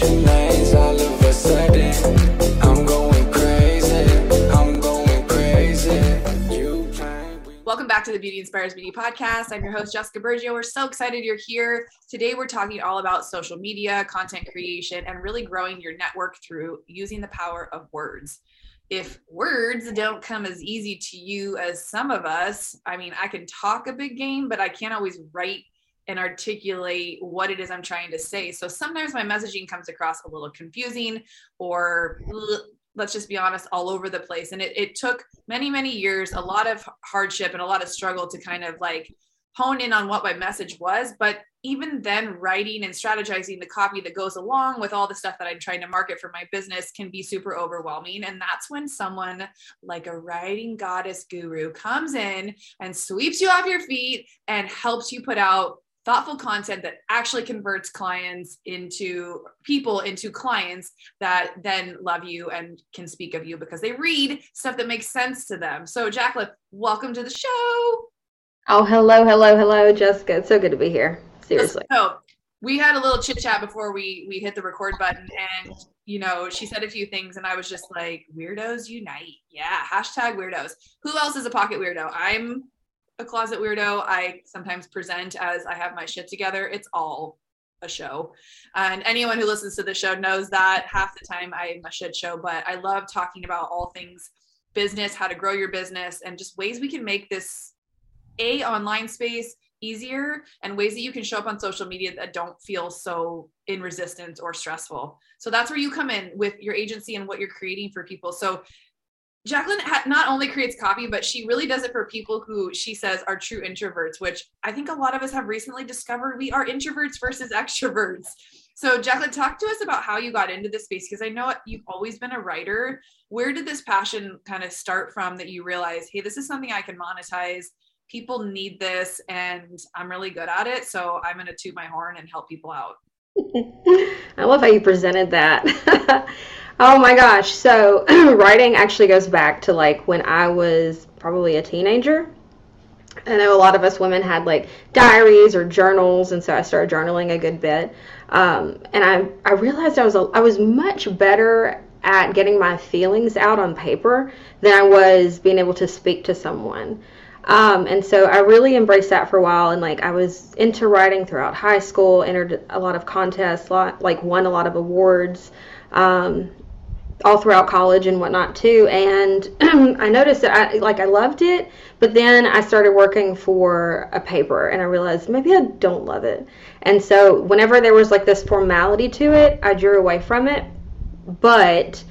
Welcome back to the Beauty Inspires Beauty podcast. I'm your host, Jessica Bergio. We're so excited you're here. Today, we're talking all about social media, content creation, and really growing your network through using the power of words. If words don't come as easy to you as some of us, I mean, I can talk a big game, but I can't always write and articulate what it is I'm trying to say. So sometimes my messaging comes across a little confusing or let's just be honest, all over the place. And it, it took many, many years, a lot of hardship and a lot of struggle to kind of like hone in on what my message was. But even then, writing and strategizing the copy that goes along with all the stuff that I'm trying to market for my business can be super overwhelming. And that's when someone like a writing goddess guru comes in and sweeps you off your feet and helps you put out thoughtful content that actually converts clients into people into clients that then love you and can speak of you because they read stuff that makes sense to them. So, Jacquelynn, welcome to the show. Oh, hello, hello, hello, Jessica. It's so good to be here. Seriously. So, we had a little chit chat before we we hit the record button, and you know, she said a few things, and I was just like, "Weirdos unite!" Yeah, hashtag weirdos. Who else is a pocket weirdo? I'm a closet weirdo. I sometimes present as I have my shit together. It's all a show. And anyone who listens to the show knows that half the time I'm a shit show, but I love talking about all things business, how to grow your business, and just ways we can make this a online space easier and ways that you can show up on social media that don't feel so in resistance or stressful. So that's where you come in with your agency and what you're creating for people. So Jacquelynn not only creates copy, but she really does it for people who she says are true introverts, which I think a lot of us have recently discovered we are introverts versus extroverts. So, Jacquelynn, talk to us about how you got into this space because I know you've always been a writer. Where did this passion kind of start from that you realize, hey, this is something I can monetize? People need this, and I'm really good at it. So, I'm going to toot my horn and help people out. I love how you presented that. Oh my gosh. So, writing actually goes back to like when I was probably a teenager. I know a lot of us women had like diaries or journals, and so I started journaling a good bit. Um, and I, I realized I was a, I was much better at getting my feelings out on paper than I was being able to speak to someone. Um, and so I really embraced that for a while. And like I was into writing throughout high school, entered a lot of contests, lot, like won a lot of awards. Um, all throughout college and whatnot too. And I noticed that I like I loved it, but then I started working for a paper and I realized maybe I don't love it. And so whenever there was like this formality to it, I drew away from it. But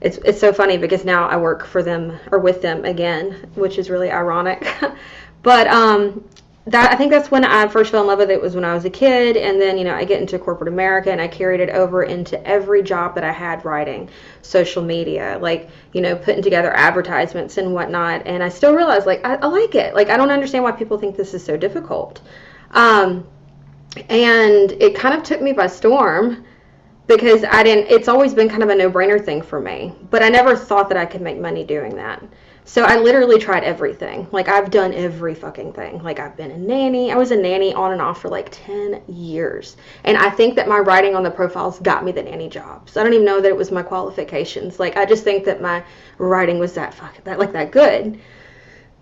it's it's so funny because now I work for them or with them again, which is really ironic. but um that I think that's when I first fell in love with it was when I was a kid and then you know I get into corporate America and I carried it over into every job that I had writing social media like you know putting together advertisements and whatnot and I still realize like I, I like it. Like I don't understand why people think this is so difficult. Um, and it kind of took me by storm because I didn't it's always been kind of a no-brainer thing for me but I never thought that I could make money doing that so I literally tried everything. Like I've done every fucking thing. Like I've been a nanny. I was a nanny on and off for like 10 years. And I think that my writing on the profiles got me the nanny job. So I don't even know that it was my qualifications. Like I just think that my writing was that fuck that like that good.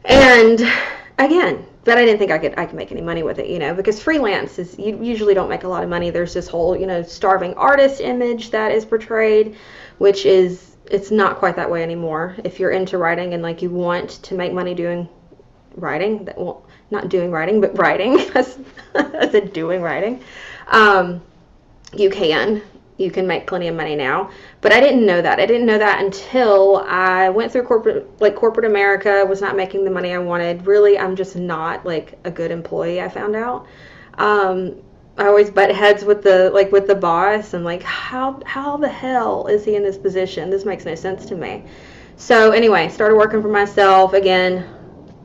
And again, but I didn't think I could I could make any money with it, you know, because freelance is you usually don't make a lot of money. There's this whole, you know, starving artist image that is portrayed, which is it's not quite that way anymore. If you're into writing and like you want to make money doing writing, that well, not doing writing, but writing, as as a doing writing, um, you can. You can make plenty of money now, but I didn't know that. I didn't know that until I went through corporate, like corporate America. Was not making the money I wanted. Really, I'm just not like a good employee. I found out. Um, I always butt heads with the like with the boss and like how how the hell is he in this position? This makes no sense to me. So anyway, started working for myself again.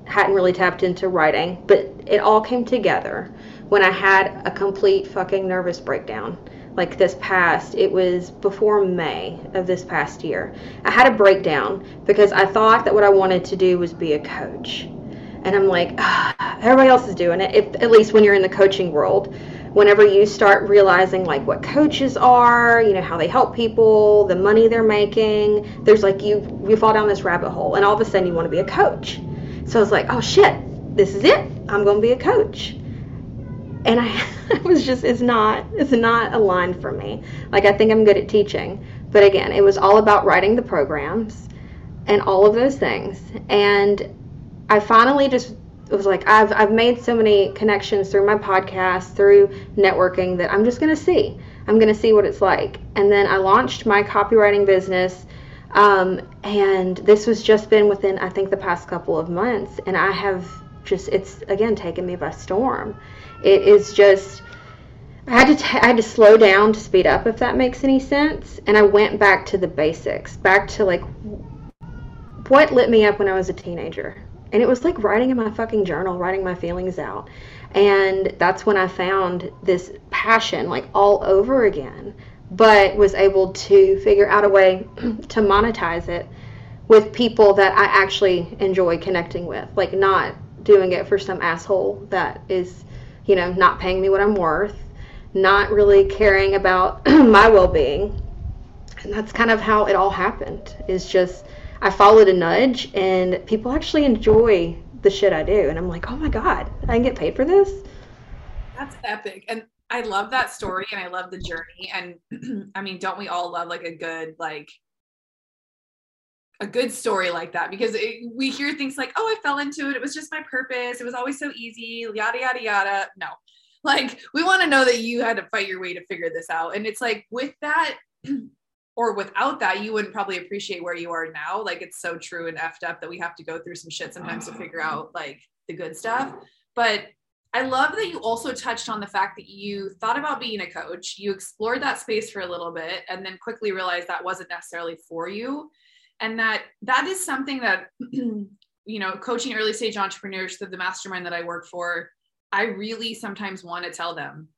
Hadn't really tapped into writing, but it all came together when I had a complete fucking nervous breakdown. Like this past, it was before May of this past year. I had a breakdown because I thought that what I wanted to do was be a coach. And I'm like, everybody else is doing it, if, at least when you're in the coaching world whenever you start realizing like what coaches are, you know, how they help people, the money they're making, there's like you you fall down this rabbit hole and all of a sudden you want to be a coach. So I was like, oh shit, this is it. I'm going to be a coach. And I, I was just it's not it's not aligned for me. Like I think I'm good at teaching, but again, it was all about writing the programs and all of those things. And I finally just it was like I've I've made so many connections through my podcast, through networking that I'm just gonna see. I'm gonna see what it's like. And then I launched my copywriting business, um, and this was just been within I think the past couple of months, and I have just it's again taken me by storm. It is just I had to t- I had to slow down to speed up if that makes any sense, and I went back to the basics, back to like what lit me up when I was a teenager and it was like writing in my fucking journal, writing my feelings out. And that's when I found this passion like all over again, but was able to figure out a way to monetize it with people that I actually enjoy connecting with, like not doing it for some asshole that is, you know, not paying me what I'm worth, not really caring about my well-being. And that's kind of how it all happened. Is just I followed a nudge, and people actually enjoy the shit I do. And I'm like, oh my God, I can get paid for this? That's epic. And I love that story and I love the journey. And I mean, don't we all love like a good, like, a good story like that because it, we hear things like, oh, I fell into it. It was just my purpose. It was always so easy, yada, yada, yada. No, like, we want to know that you had to fight your way to figure this out. And it's like, with that, or without that, you wouldn't probably appreciate where you are now. Like it's so true and effed up that we have to go through some shit sometimes to figure mm-hmm. out like the good stuff. But I love that you also touched on the fact that you thought about being a coach, you explored that space for a little bit, and then quickly realized that wasn't necessarily for you. And that that is something that, you know, coaching early stage entrepreneurs through the mastermind that I work for, I really sometimes want to tell them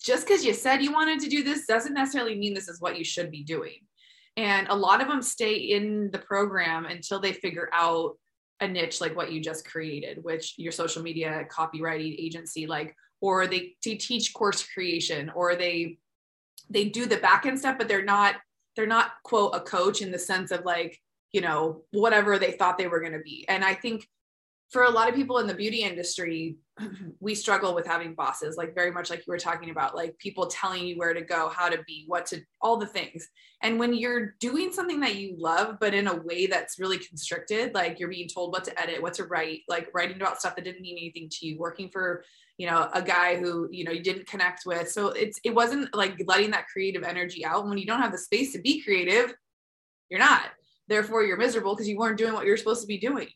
just because you said you wanted to do this doesn't necessarily mean this is what you should be doing. And a lot of them stay in the program until they figure out a niche like what you just created, which your social media copywriting agency, like, or they, teach course creation, or they they do the back end stuff, but they're not they're not quote a coach in the sense of like you know whatever they thought they were going to be. And I think for a lot of people in the beauty industry, we struggle with having bosses, like very much like you were talking about, like people telling you where to go, how to be, what to, all the things. And when you're doing something that you love, but in a way that's really constricted, like you're being told what to edit, what to write, like writing about stuff that didn't mean anything to you, working for, you know, a guy who, you know, you didn't connect with. So it's, it wasn't like letting that creative energy out. When you don't have the space to be creative, you're not. Therefore, you're miserable because you weren't doing what you're supposed to be doing.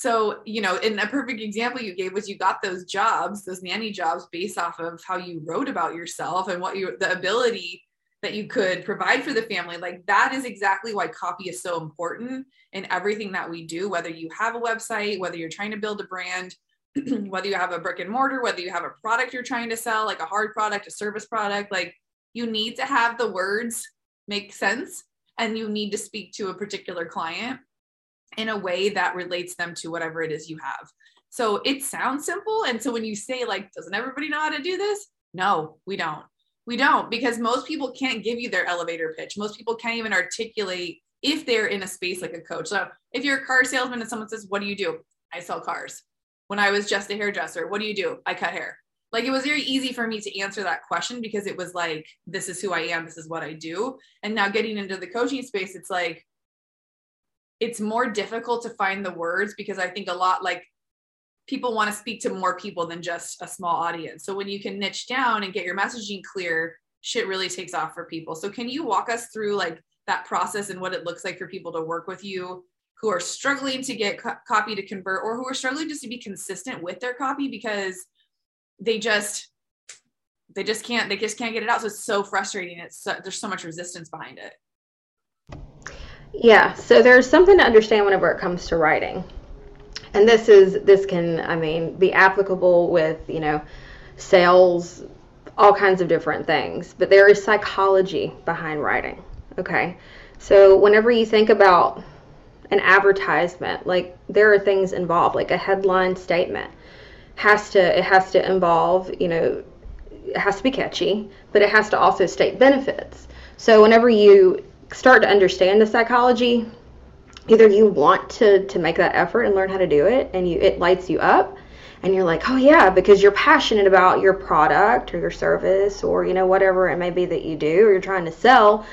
So, you know, in a perfect example you gave was you got those jobs, those nanny jobs based off of how you wrote about yourself and what you the ability that you could provide for the family. Like that is exactly why copy is so important in everything that we do, whether you have a website, whether you're trying to build a brand, whether you have a brick and mortar, whether you have a product you're trying to sell, like a hard product, a service product, like you need to have the words make sense and you need to speak to a particular client in a way that relates them to whatever it is you have. So it sounds simple. And so when you say, like, doesn't everybody know how to do this? No, we don't. We don't because most people can't give you their elevator pitch. Most people can't even articulate if they're in a space like a coach. So if you're a car salesman and someone says, What do you do? I sell cars. When I was just a hairdresser, what do you do? I cut hair. Like it was very easy for me to answer that question because it was like, This is who I am. This is what I do. And now getting into the coaching space, it's like, it's more difficult to find the words because I think a lot like people want to speak to more people than just a small audience. So when you can niche down and get your messaging clear, shit really takes off for people. So can you walk us through like that process and what it looks like for people to work with you who are struggling to get co- copy to convert or who are struggling just to be consistent with their copy because they just they just can't they just can't get it out so it's so frustrating it's so, there's so much resistance behind it yeah, so there's something to understand whenever it comes to writing. And this is this can I mean be applicable with, you know, sales, all kinds of different things, but there is psychology behind writing. Okay? So whenever you think about an advertisement, like there are things involved, like a headline statement has to it has to involve, you know, it has to be catchy, but it has to also state benefits. So whenever you start to understand the psychology, either you want to to make that effort and learn how to do it and you it lights you up and you're like, "Oh yeah," because you're passionate about your product or your service or you know whatever it may be that you do or you're trying to sell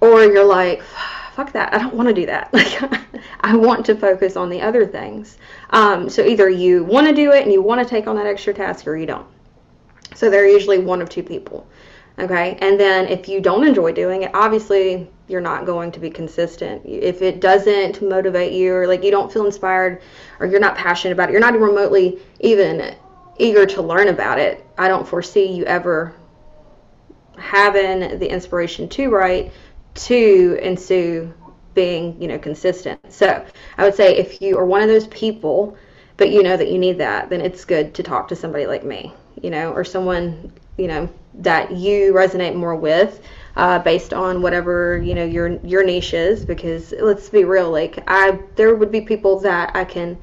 or you're like, "Fuck that. I don't want to do that." Like I want to focus on the other things. Um, so either you want to do it and you want to take on that extra task or you don't. So they're usually one of two people. Okay. And then if you don't enjoy doing it, obviously you're not going to be consistent. If it doesn't motivate you or like you don't feel inspired or you're not passionate about it, you're not remotely even eager to learn about it, I don't foresee you ever having the inspiration to write to ensue being, you know, consistent. So I would say if you are one of those people, but you know that you need that, then it's good to talk to somebody like me, you know, or someone, you know, that you resonate more with. Uh, based on whatever you know your your niche is, because let's be real, like I there would be people that I can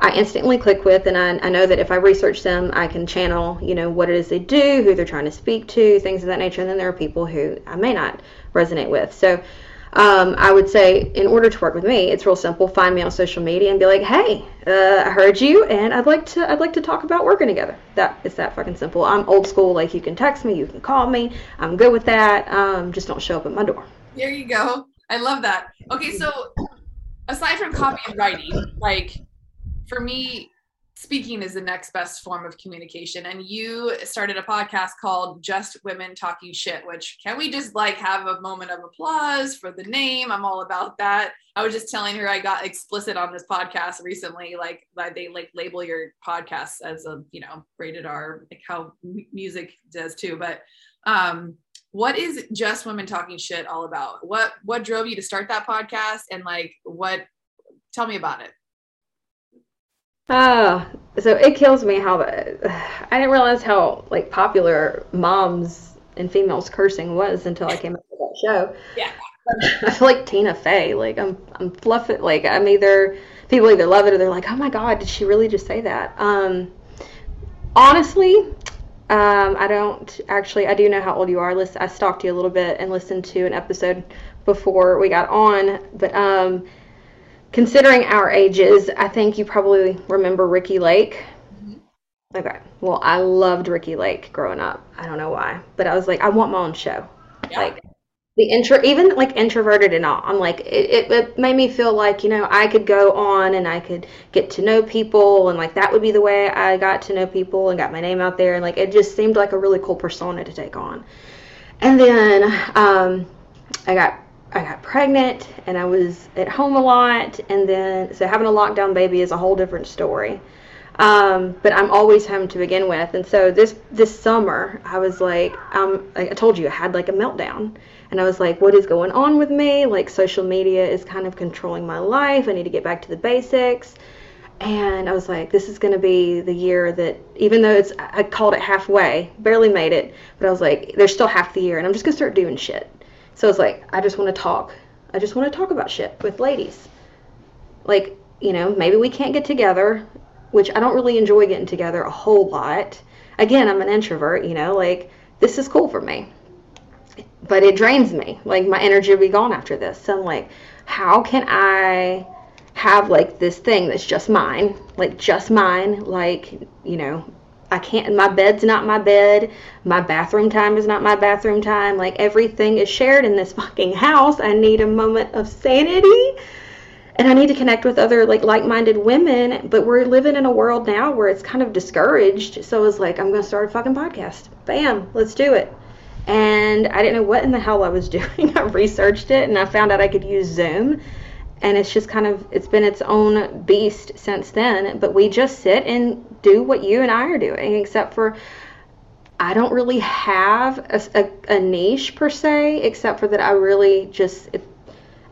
I instantly click with, and I, I know that if I research them, I can channel, you know, what it is they do, who they're trying to speak to, things of that nature. And then there are people who I may not resonate with. So um, I would say, in order to work with me, it's real simple. Find me on social media and be like, "Hey, uh, I heard you, and I'd like to, I'd like to talk about working together." That is that fucking simple. I'm old school. Like you can text me, you can call me. I'm good with that. Um, just don't show up at my door. There you go. I love that. Okay, so aside from copy and writing, like for me, speaking is the next best form of communication. And you started a podcast called Just Women Talking Shit, which can we just like have a moment of applause for the name? I'm all about that. I was just telling her I got explicit on this podcast recently, like they like label your podcast as a, you know, rated R, like how music does too. But um what is just women talking shit all about what what drove you to start that podcast and like what tell me about it Oh, so it kills me how the, I didn't realize how like popular moms and females cursing was until I came up with that show. yeah I feel like Tina Fey. Like I'm, I'm fluffing. Like I'm either people either love it or they're like, oh my god, did she really just say that? Um, honestly, um, I don't actually. I do know how old you are. Listen, I stalked you a little bit and listened to an episode before we got on, but um, considering our ages, I think you probably remember Ricki Lake. Okay. Well, I loved Ricki Lake growing up. I don't know why, but I was like, I want my own show. Yeah. Like the intro, even like introverted and all. I'm like, it, it, it made me feel like you know I could go on and I could get to know people and like that would be the way I got to know people and got my name out there and like it just seemed like a really cool persona to take on. And then um, I got I got pregnant and I was at home a lot and then so having a lockdown baby is a whole different story. Um, but I'm always home to begin with, and so this this summer I was like, um, I told you, I had like a meltdown, and I was like, what is going on with me? Like social media is kind of controlling my life. I need to get back to the basics. And I was like, this is going to be the year that, even though it's, I called it halfway, barely made it, but I was like, there's still half the year, and I'm just going to start doing shit. So it's like, I just want to talk. I just want to talk about shit with ladies. Like, you know, maybe we can't get together, which I don't really enjoy getting together a whole lot. Again, I'm an introvert, you know, like, this is cool for me. But it drains me. Like, my energy will be gone after this. So I'm like, how can I have like this thing that's just mine, like just mine, like, you know, I can't, my bed's not my bed, my bathroom time is not my bathroom time, like everything is shared in this fucking house. I need a moment of sanity and I need to connect with other like like-minded women, but we're living in a world now where it's kind of discouraged. So I was like, I'm going to start a fucking podcast. Bam, let's do it. And I didn't know what in the hell I was doing. I researched it and I found out I could use Zoom and it's just kind of it's been its own beast since then. But we just sit and do what you and i are doing except for i don't really have a, a, a niche per se except for that i really just it,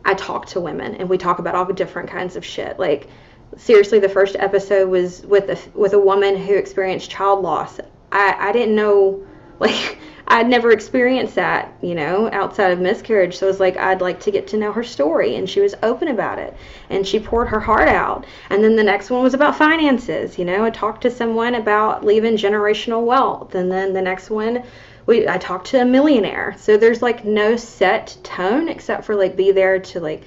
i talk to women and we talk about all the different kinds of shit. Like seriously the first episode was with a with a woman who experienced child loss. I i didn't know like I'd never experienced that, you know, outside of miscarriage. So it was like, I'd like to get to know her story. And she was open about it. And she poured her heart out. And then the next one was about finances. You know, I talked to someone about leaving generational wealth. And then the next one, we I talked to a millionaire. So there's like no set tone except for like be there to like,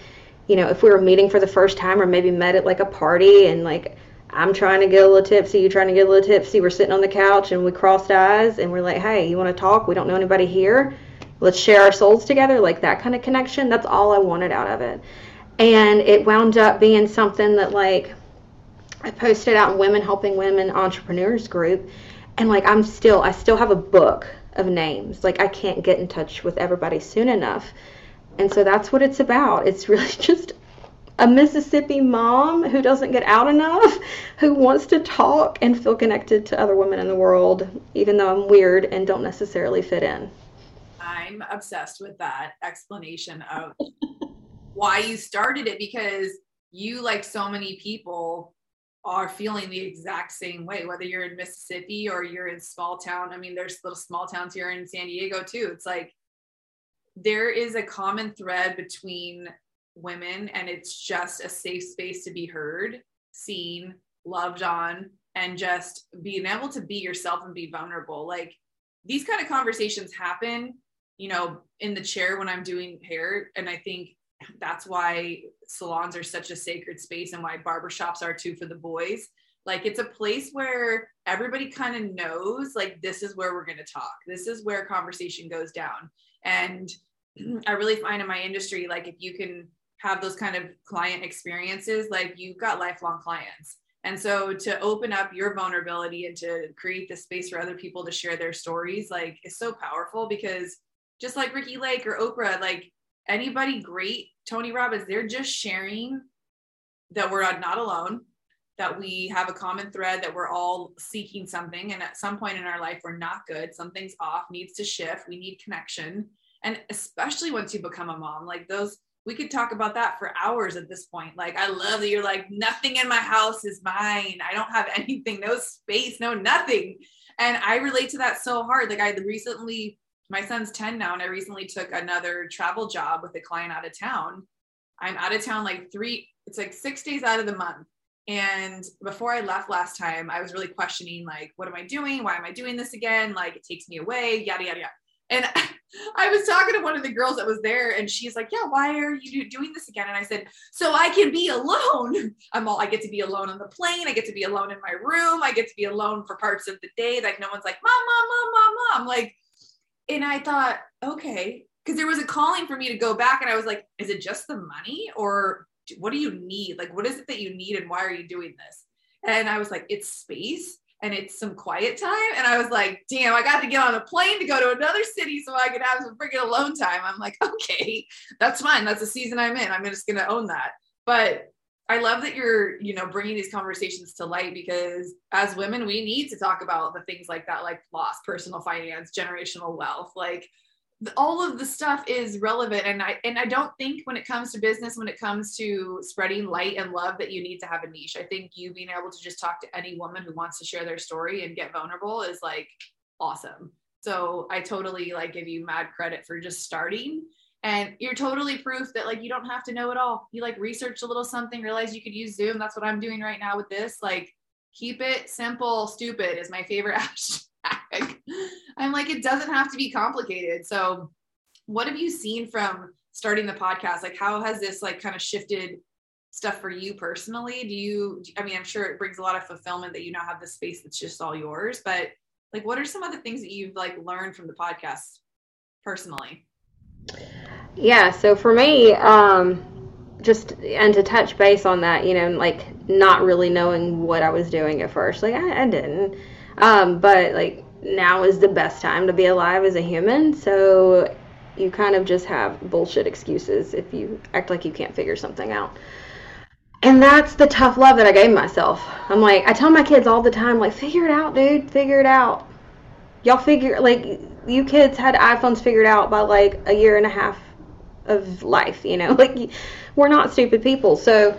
you know, if we were meeting for the first time or maybe met at like a party and like I'm trying to get a little tipsy, You're trying to get a little tipsy. We're sitting on the couch and we crossed eyes and we're like, hey, you want to talk? We don't know anybody here. Let's share our souls together, like that kind of connection. That's all I wanted out of it. And it wound up being something that, like, I posted out in Women Helping Women Entrepreneurs group. And, like, I'm still, I still have a book of names. Like, I can't get in touch with everybody soon enough. And so that's what it's about. It's really just a Mississippi mom who doesn't get out enough, who wants to talk and feel connected to other women in the world, even though I'm weird and don't necessarily fit in. I'm obsessed with that explanation of why you started it because you, like so many people, are feeling the exact same way, whether you're in Mississippi or you're in small town. I mean, there's little small towns here in San Diego too. It's like there is a common thread between women and it's just a safe space to be heard seen loved on and just being able to be yourself and be vulnerable. Like these kind of conversations happen you know in the chair when i'm doing hair and i think that's why salons are such a sacred space and why barbershops are too for the boys. Like it's a place where everybody kind of knows like this is where we're going to talk. This is where conversation goes down. And i really find in my industry like if you can have those kind of client experiences, like you've got lifelong clients. And so to open up your vulnerability and to create the space for other people to share their stories, like is so powerful because just like Ricki Lake or Oprah, like anybody great, Tony Robbins, they're just sharing that we're not alone, that we have a common thread, that we're all seeking something. And at some point in our life, we're not good. Something's off, needs to shift. We need connection. And especially once you become a mom, like those we could talk about that for hours at this point. Like, I love that you're like, nothing in my house is mine. I don't have anything, no space, no nothing. And I relate to that so hard. Like, I recently, my son's 10 now, and I recently took another travel job with a client out of town. I'm out of town like three, it's like six days out of the month. And before I left last time, I was really questioning, like, what am I doing? Why am I doing this again? Like, it takes me away, yada, yada, yada. And I was talking to one of the girls that was there, and she's like, "Yeah, why are you doing this again?" And I said, "So I can be alone. I'm all I get to be alone on the plane. I get to be alone in my room. I get to be alone for parts of the day. Like no one's like, mom, mom, mom, mom, mom. Like, and I thought, okay, because there was a calling for me to go back, and I was like, is it just the money, or what do you need? Like, what is it that you need, and why are you doing this? And I was like, it's space and it's some quiet time. And I was like, damn, I got to get on a plane to go to another city so I could have some freaking alone time. I'm like, okay, that's fine. That's the season I'm in. I'm just going to own that. But I love that you're, you know, bringing these conversations to light because as women, we need to talk about the things like that, like loss, personal finance, generational wealth, like all of the stuff is relevant and i and i don't think when it comes to business when it comes to spreading light and love that you need to have a niche. I think you being able to just talk to any woman who wants to share their story and get vulnerable is like awesome. So i totally like give you mad credit for just starting and you're totally proof that like you don't have to know it all. You like research a little something realize you could use zoom. That's what i'm doing right now with this. Like keep it simple. Stupid is my favorite I'm like, it doesn't have to be complicated. So, what have you seen from starting the podcast? Like, how has this like kind of shifted stuff for you personally? Do you, I mean, I'm sure it brings a lot of fulfillment that you now have the space that's just all yours, but like, what are some of the things that you've like learned from the podcast personally? Yeah. So for me, um, just and to touch base on that, you know, like not really knowing what I was doing at first, like I, I didn't. Um, but like now is the best time to be alive as a human. So you kind of just have bullshit excuses if you act like you can't figure something out. And that's the tough love that I gave myself. I'm like, I tell my kids all the time, like, figure it out, dude, figure it out. Y'all figure, like, you kids had iPhones figured out by like a year and a half of life, you know, like, we're not stupid people. So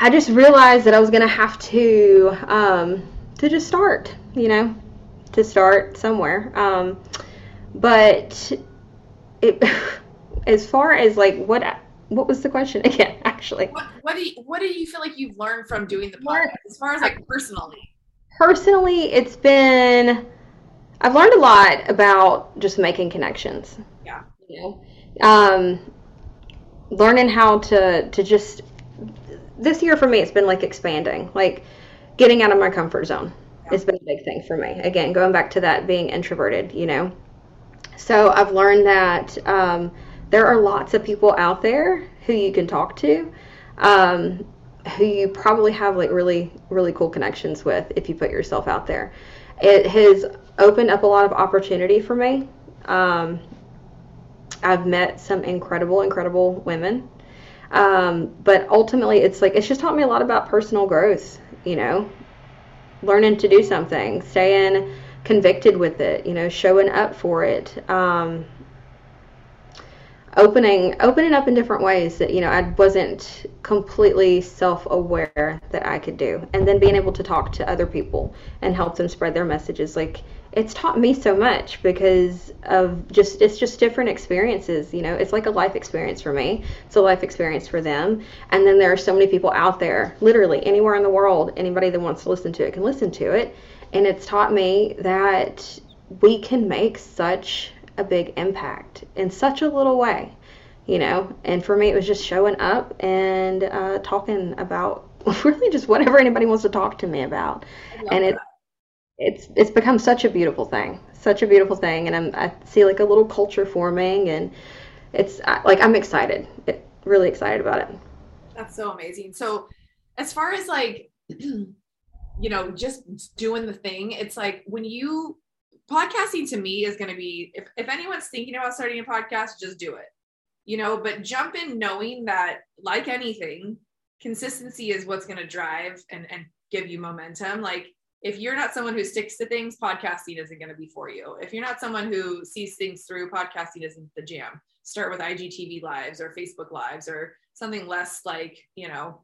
I just realized that I was going to have to, um, to just start, you know, to start somewhere. Um, but it as far as like what what was the question again actually What what do you what do you feel like you've learned from doing the podcast as far as like personally? personally it's been i've learned a lot about just making connections Yeah. you know um learning how to to just this year for me it's been like expanding like getting out of my comfort zone has been a big thing for me. Again going back to that being introverted you know. So i've learned that um, there are lots of people out there who you can talk to um, who you probably have like really really cool connections with if you put yourself out there. It has opened up a lot of opportunity for me. Um, i've met some incredible incredible women. Um, but ultimately it's like it's just taught me a lot about personal growth you know learning to do something staying convicted with it you know showing up for it um, opening opening up in different ways that you know I wasn't completely self-aware that I could do. And then being able to talk to other people and help them spread their messages. Like it's taught me so much because of just it's just different experiences you know? It's like a life experience for me. It's a life experience for them. And then there are so many people out there literally anywhere in the world anybody that wants to listen to it can listen to it. And it's taught me that we can make such a big impact in such a little way, you know. And for me, it was just showing up and uh, talking about really just whatever anybody wants to talk to me about, and it that. It's it's become such a beautiful thing, such a beautiful thing, and I'm I see like a little culture forming, and it's like I'm excited, it, really excited about it. That's so amazing. So, as far as like, you know, just doing the thing, it's like when you podcasting to me is going to be if, if anyone's thinking about starting a podcast, just do it, you know, but jump in knowing that, like anything, consistency is what's going to drive and, and give you momentum. Like, if you're not someone who sticks to things, podcasting isn't going to be for you. If you're not someone who sees things through, podcasting isn't the jam. Start with IGTV lives or Facebook lives or something less like, you know,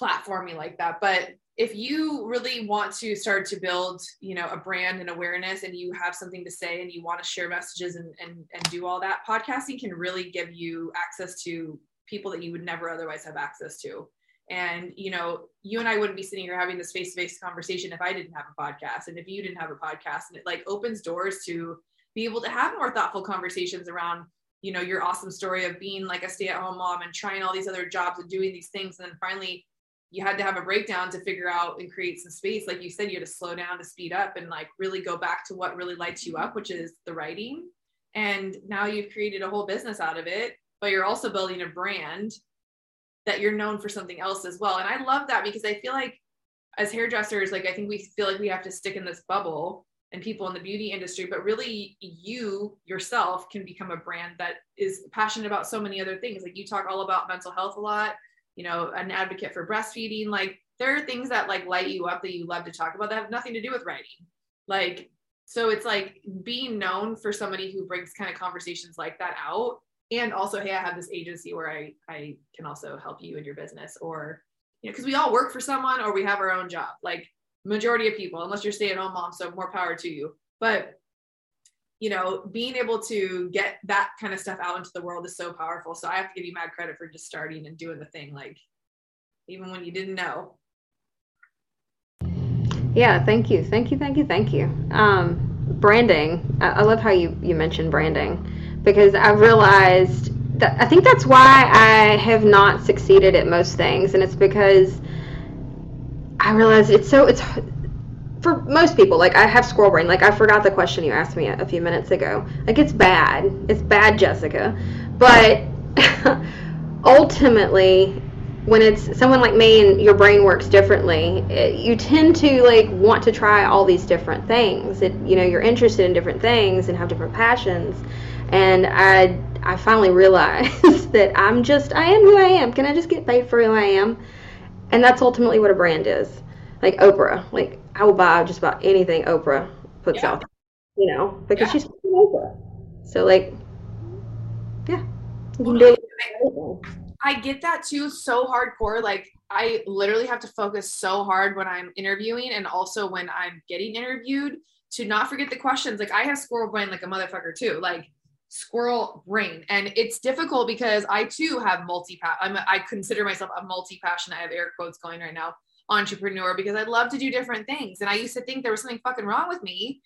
platformy like that. But if you really want to start to build, you know, a brand and awareness and you have something to say and you want to share messages and, and, and do all that, podcasting can really give you access to people that you would never otherwise have access to. And, you know, you and I wouldn't be sitting here having this face to face conversation if I didn't have a podcast and if you didn't have a podcast. And it like opens doors to be able to have more thoughtful conversations around, you know, your awesome story of being like a stay at home mom and trying all these other jobs and doing these things. And then finally, you had to have a breakdown to figure out and create some space. Like you said, you had to slow down to speed up and like really go back to what really lights you up, which is the writing. And now you've created a whole business out of it, but you're also building a brand that you're known for something else as well. And I love that because I feel like as hairdressers, like I think we feel like we have to stick in this bubble and people in the beauty industry, but really you yourself can become a brand that is passionate about so many other things. Like you talk all about mental health a lot, you know, an advocate for breastfeeding. Like there are things that like light you up that you love to talk about that have nothing to do with writing. Like, so it's like being known for somebody who brings kind of conversations like that out and also hey i have this agency where i i can also help you in your business or you know because we all work for someone or we have our own job. Like majority of people unless you're stay-at-home mom so more power to you. But you know being able to get that kind of stuff out into the world is so powerful. So i have to give you mad credit for just starting and doing the thing like even when you didn't know. Yeah, thank you, thank you, thank you, thank you. Um, branding. I, I love how you you mentioned branding because I realized that I think that's why I have not succeeded at most things, and it's because I realized it's so it's for most people. Like I have squirrel brain. Like I forgot the question you asked me a, a few minutes ago. Like it's bad. It's bad, Jessica. But ultimately when it's someone like me and your brain works differently it, you tend to like want to try all these different things it, you know you're interested in different things and have different passions and i i finally realized that i'm just i am who i am can i just get paid for who i am and that's ultimately what a brand is like oprah like i will buy just about anything oprah puts Yeah. out you know because Yeah. she's oprah so like yeah Well, I- get that too so hardcore. Like I literally have to focus so hard when I'm interviewing and also when I'm getting interviewed to not forget the questions. Like I have squirrel brain like a motherfucker too. Like squirrel brain. And it's difficult because I too have multi I'm consider myself a multi passionate. I have air quotes going right now entrepreneur because I love to do different things. And I used to think there was something fucking wrong with me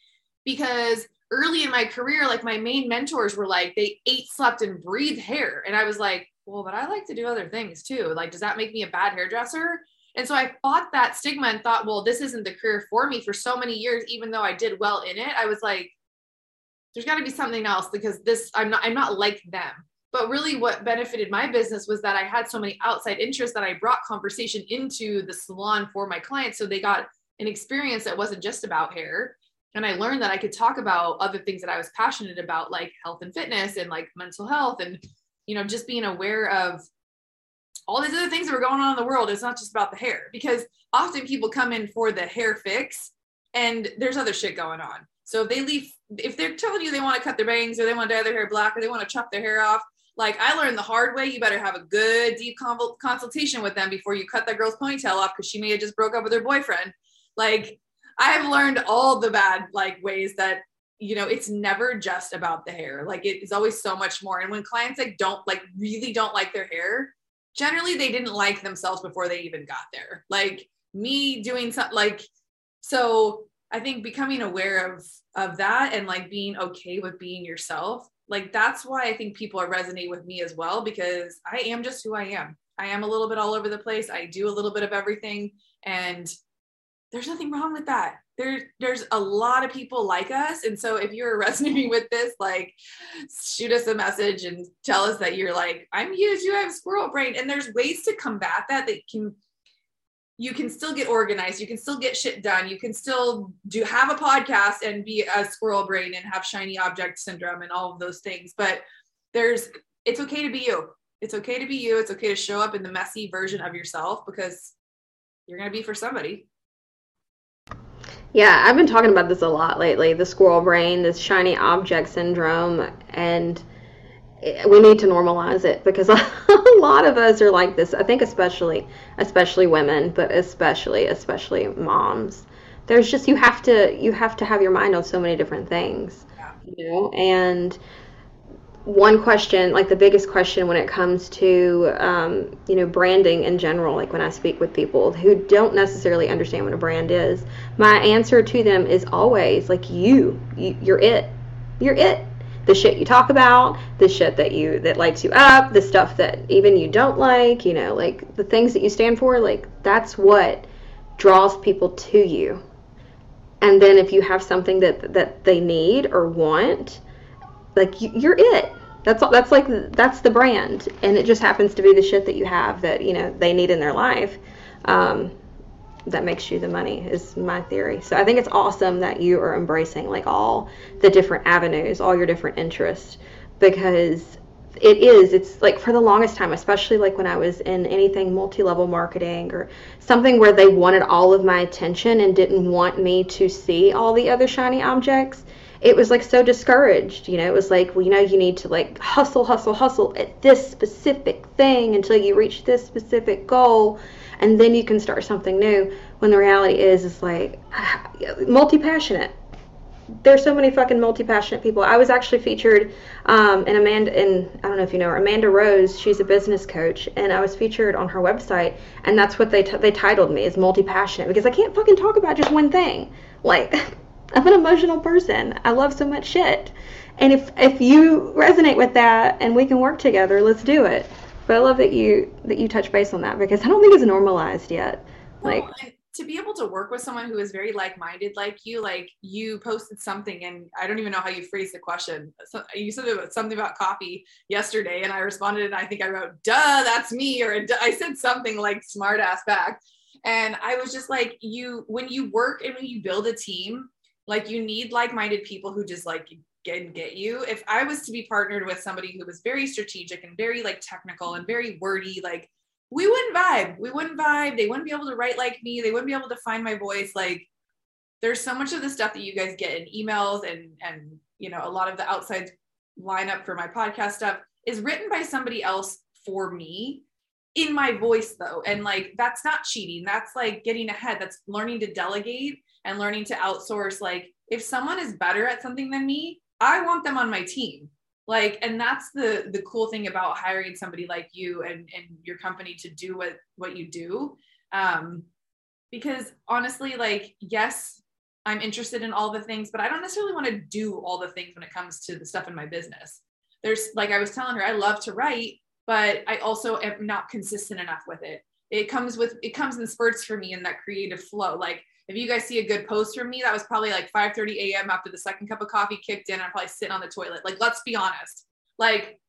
because early in my career, like my main mentors were like, they ate, slept, and breathed hair. And I was like, well, but I like to do other things too. Like, does that make me a bad hairdresser? And so I fought that stigma and thought, well, this isn't the career for me for so many years, even though I did well in it. I was like, there's got to be something else because this, I'm not, I'm not like them. But really, what benefited my business was that I had so many outside interests that I brought conversation into the salon for my clients. So they got an experience that wasn't just about hair. And I learned that I could talk about other things that I was passionate about, like health and fitness and like mental health and, you know, just being aware of all these other things that were going on in the world. It's not just about the hair because often people come in for the hair fix and there's other shit going on. So if they leave, if they're telling you they want to cut their bangs or they want to dye their hair black or they want to chop their hair off, like I learned the hard way, you better have a good deep consultation with them before you cut that girl's ponytail off because she may have just broke up with her boyfriend. Like I have learned all the bad like ways that you know it's never just about the hair. Like it is always so much more. And when clients like don't like really don't like their hair, generally they didn't like themselves before they even got there. Like me doing something like so I think becoming aware of of that and like being okay with being yourself, like that's why I think people are resonate with me as well because I am just who I am. I am a little bit all over the place. I do a little bit of everything and there's nothing wrong with that. There, there's a lot of people like us. And so if you're resonating with this, like shoot us a message and tell us that you're like, I'm huge, you have squirrel brain. And there's ways to combat that that can you can still get organized, you can still get shit done, you can still do have a podcast and be a squirrel brain and have shiny object syndrome and all of those things. But there's it's okay to be you. It's okay to be you. It's okay to show up in the messy version of yourself because you're going to be for somebody. Yeah, I've been talking about this a lot lately the squirrel brain, this shiny object syndrome, and we need to normalize it because a lot of us are like this. I think especially especially women, but especially especially moms. There's just you have to you have to have your mind on so many different things. You know, and one question, like the biggest question when it comes to, um, you know, branding in general, like when I speak with people who don't necessarily understand what a brand is, my answer to them is always like, you, you you're it. You're it. The shit you talk about, the shit that you that lights you up, the stuff that even you don't like, you know, like the things that you stand for, like that's what draws people to you. And then if you have something that that they need or want, like you're it that's all, that's like that's the brand, and it just happens to be the shit that you have that you know they need in their life. Um, that makes you the money is my theory. So I think it's awesome that you are embracing like all the different avenues, all your different interests, because it is it's like for the longest time especially like when i was in anything multi-level marketing or something where they wanted all of my attention and didn't want me to see all the other shiny objects it was like so discouraged. You know, it was like, well, you know, you need to like hustle, hustle, hustle at this specific thing until you reach this specific goal, and then you can start something new. When the reality is, is like multi passionate. There's so many fucking multi passionate people. I was actually featured um, in Amanda, in I don't know if you know her, Amanda Rose. She's a business coach, and I was featured on her website, and that's what they t- they titled me is multi passionate because I can't fucking talk about just one thing. Like I'm an emotional person. I love so much shit. And if if you resonate with that and we can work together, let's do it. But I love that you that you touch base on that because I don't think it's normalized yet. Like to be able to work with someone who is very like-minded like you, like you posted something and I don't even know how you phrased the question. So you said something about coffee yesterday and I responded and I think I wrote, duh, that's me. Or I said something like smart ass back. And I was just like, you, when you work and when you build a team, like you need like-minded people who just like get get you. If I was to be partnered with somebody who was very strategic and very like technical and very wordy, like we wouldn't vibe. We wouldn't vibe. They wouldn't be able to write like me. They wouldn't be able to find my voice. Like there's so much of the stuff that you guys get in emails and and you know a lot of the outside lineup for my podcast stuff is written by somebody else for me in my voice though and like that's not cheating that's like getting ahead that's learning to delegate and learning to outsource like if someone is better at something than me, I want them on my team. Like, and that's the the cool thing about hiring somebody like you and and your company to do what what you do. Um, because honestly, like, yes, I'm interested in all the things, but I don't necessarily want to do all the things when it comes to the stuff in my business. There's like I was telling her, I love to write, but I also am not consistent enough with it. It comes with it comes in spurts for me in that creative flow. Like if you guys see a good post from me, that was probably like 5 30 a.m. after the second cup of coffee kicked in. I'm probably sitting on the toilet. Like, let's be honest. Like,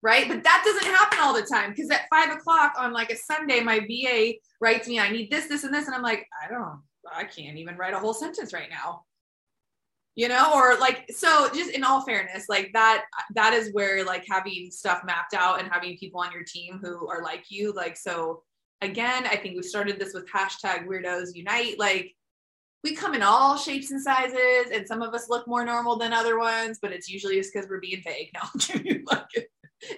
right? But that doesn't happen all the time because at five o'clock on like a Sunday, my VA writes me, I need this, this, and this. And I'm like, I don't, I can't even write a whole sentence right now. You know, or like, so just in all fairness, like that, that is where like having stuff mapped out and having people on your team who are like you, like, so again, I think we started this with hashtag weirdos unite. Like, we come in all shapes and sizes, and some of us look more normal than other ones, but it's usually just because we're being vague. No,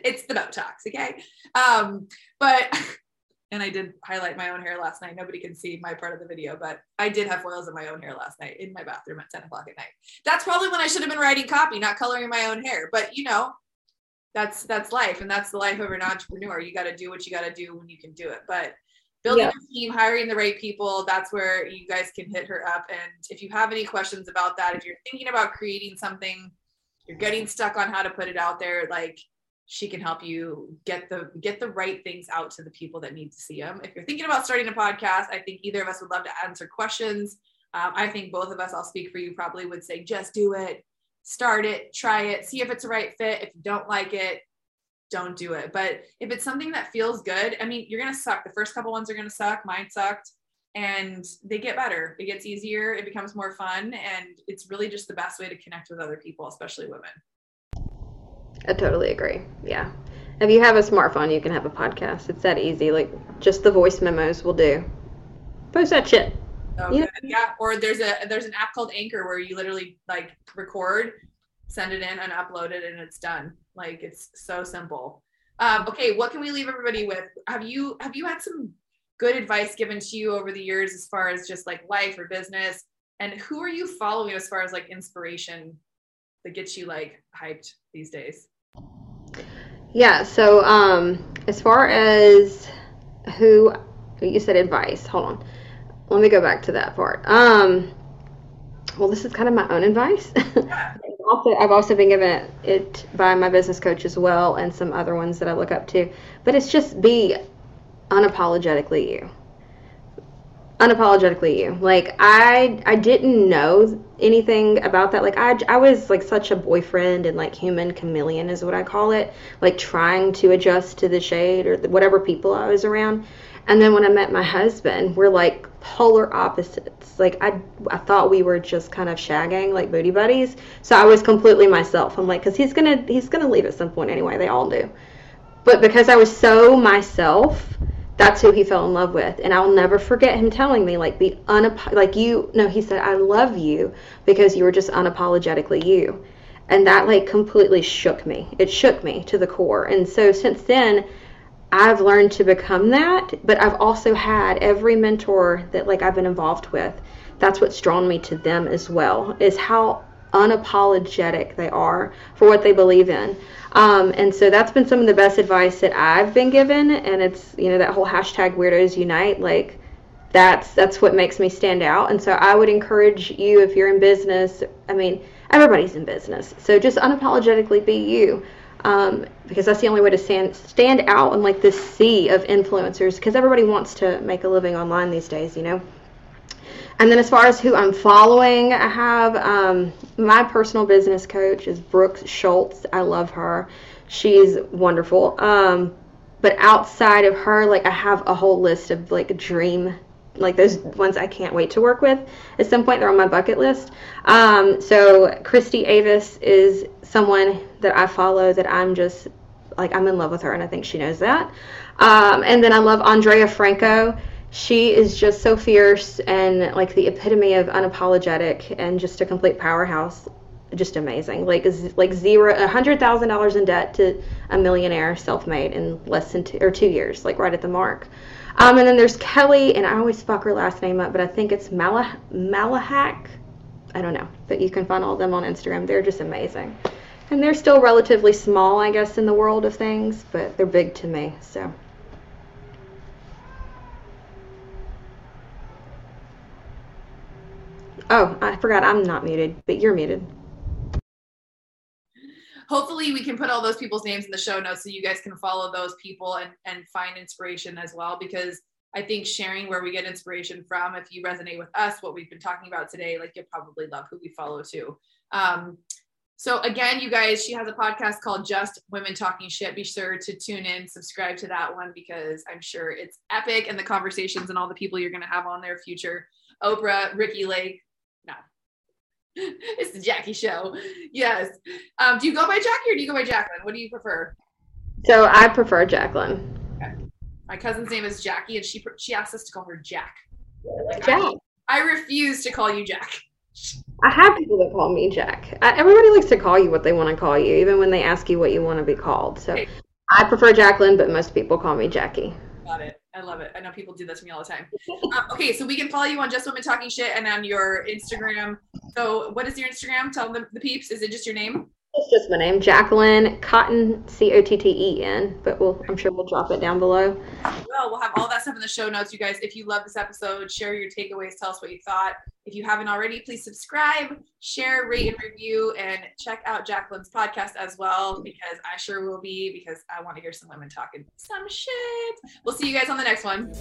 it's the Botox, okay? Um, but and I did highlight my own hair last night. Nobody can see my part of the video, but I did have foils in my own hair last night in my bathroom at 10 o'clock at night. That's probably when I should have been writing copy, not coloring my own hair. But you know, that's that's life, and that's the life of an entrepreneur. You got to do what you got to do when you can do it. But building Yeah. a team, hiring the right people, that's where you guys can hit her up. And if you have any questions about that, if you're thinking about creating something, you're getting stuck on how to put it out there, like she can help you get the get the right things out to the people that need to see them. If you're thinking about starting a podcast, I think either of us would love to answer questions. Um, I think both of us, I'll speak for you, probably would say just do it, start it, try it, see if it's a right fit. If you don't like it, don't do it. But if it's something that feels good, I mean, you're gonna suck. The first couple ones are gonna suck. Mine sucked, and they get better. It gets easier. It becomes more fun, and it's really just the best way to connect with other people, especially women. I totally agree. Yeah. If you have a smartphone, you can have a podcast. It's that easy. Like just the voice memos will do. Post that shit. Yeah. yeah. Or there's a there's an app called Anchor where you literally like record, send it in, and upload it, and it's done. Like it's so simple. Um, okay, what can we leave everybody with? Have you have you had some good advice given to you over the years as far as just like life or business? And who are you following as far as like inspiration that gets you like hyped these days? Yeah, so um as far as who you said advice, hold on. Let me go back to that part. Um well this is kind of my own advice. also I've also been given it by my business coach as well and some other ones that I look up to. But it's just be unapologetically you. Unapologetically you. Like I I didn't know anything about that. Like I I was like such a boyfriend and like human chameleon is what I call it. Like trying to adjust to the shade or the, whatever people I was around. And then when I met my husband, we're like polar opposites. Like I, I thought we were just kind of shagging, like booty buddies. So I was completely myself. I'm like, cause he's gonna, he's gonna leave at some point anyway. They all do. But because I was so myself, that's who he fell in love with. And I'll never forget him telling me, like, be unap, like you. No, he said, I love you because you were just unapologetically you. And that like completely shook me. It shook me to the core. And so since then, I've learned to become that, but I've also had every mentor that like I've been involved with. That's what's drawn me to them as well. Is how unapologetic they are for what they believe in. Um, and so that's been some of the best advice that I've been given. And it's you know that whole hashtag Weirdos Unite like that's that's what makes me stand out. And so I would encourage you if you're in business. I mean everybody's in business, so just unapologetically be you um, because that's the only way to stand stand out in like this sea of influencers because everybody wants to make a living online these days you know? And then as far as who i'm following i have um, my personal business coach is brooke schultz. I love her. She's wonderful. Um, but outside of her like i have a whole list of like dream like those ones I can't wait to work with. At some point, they're on my bucket list. Um, so Christy Avis is someone that I follow that I'm just like I'm in love with her, and I think she knows that. Um, and then I love Andrea Franco. She is just so fierce and like the epitome of unapologetic and just a complete powerhouse. Just amazing. Like like zero, a hundred thousand dollars in debt to a millionaire, self-made in less than two or two years, like right at the mark. Um, and then there's Kelly, and I always fuck her last name up, but I think it's Mala Malahak. I don't know, but you can find all of them on Instagram. They're just amazing. And they're still relatively small, I guess, in the world of things, but they're big to me. So. Oh, I forgot I'm not muted, but you're muted. Hopefully, we can put all those people's names in the show notes so you guys can follow those people and, and find inspiration as well. Because I think sharing where we get inspiration from, if you resonate with us, what we've been talking about today, like you'll probably love who we follow too. Um, so again, you guys, she has a podcast called Just Women Talking Shit. Be sure to tune in, subscribe to that one because I'm sure it's epic and the conversations and all the people you're going to have on their future. Oprah, Ricki Lake, it's the Jackie Show. Yes. Um, do you go by Jackie or do you go by Jacquelynn? What do you prefer? So I prefer Jacquelynn. My cousin's name is Jackie, and she she asked us to call her Jack. Like, Jack. I, I refuse to call you Jack. I have people that call me Jack. I, everybody likes to call you what they want to call you, even when they ask you what you want to be called. So Okay. I prefer Jacquelynn, but most people call me Jackie. Got it. I love it. I know people do that to me all the time. Um, okay, so we can follow you on Just Women Talking Shit and on your Instagram. So, what is your Instagram? Tell them the peeps. Is it just your name? It's just my name, Jacquelynn Cotten, C O T T E N. But we'll, I'm sure we'll drop it down below. Well, we'll have all that stuff in the show notes, you guys. If you love this episode, share your takeaways. Tell us what you thought. If you haven't already, please subscribe, share, rate, and review, and check out Jacquelynn's podcast as well because I sure will be because I want to hear some women talking some shit. We'll see you guys on the next one.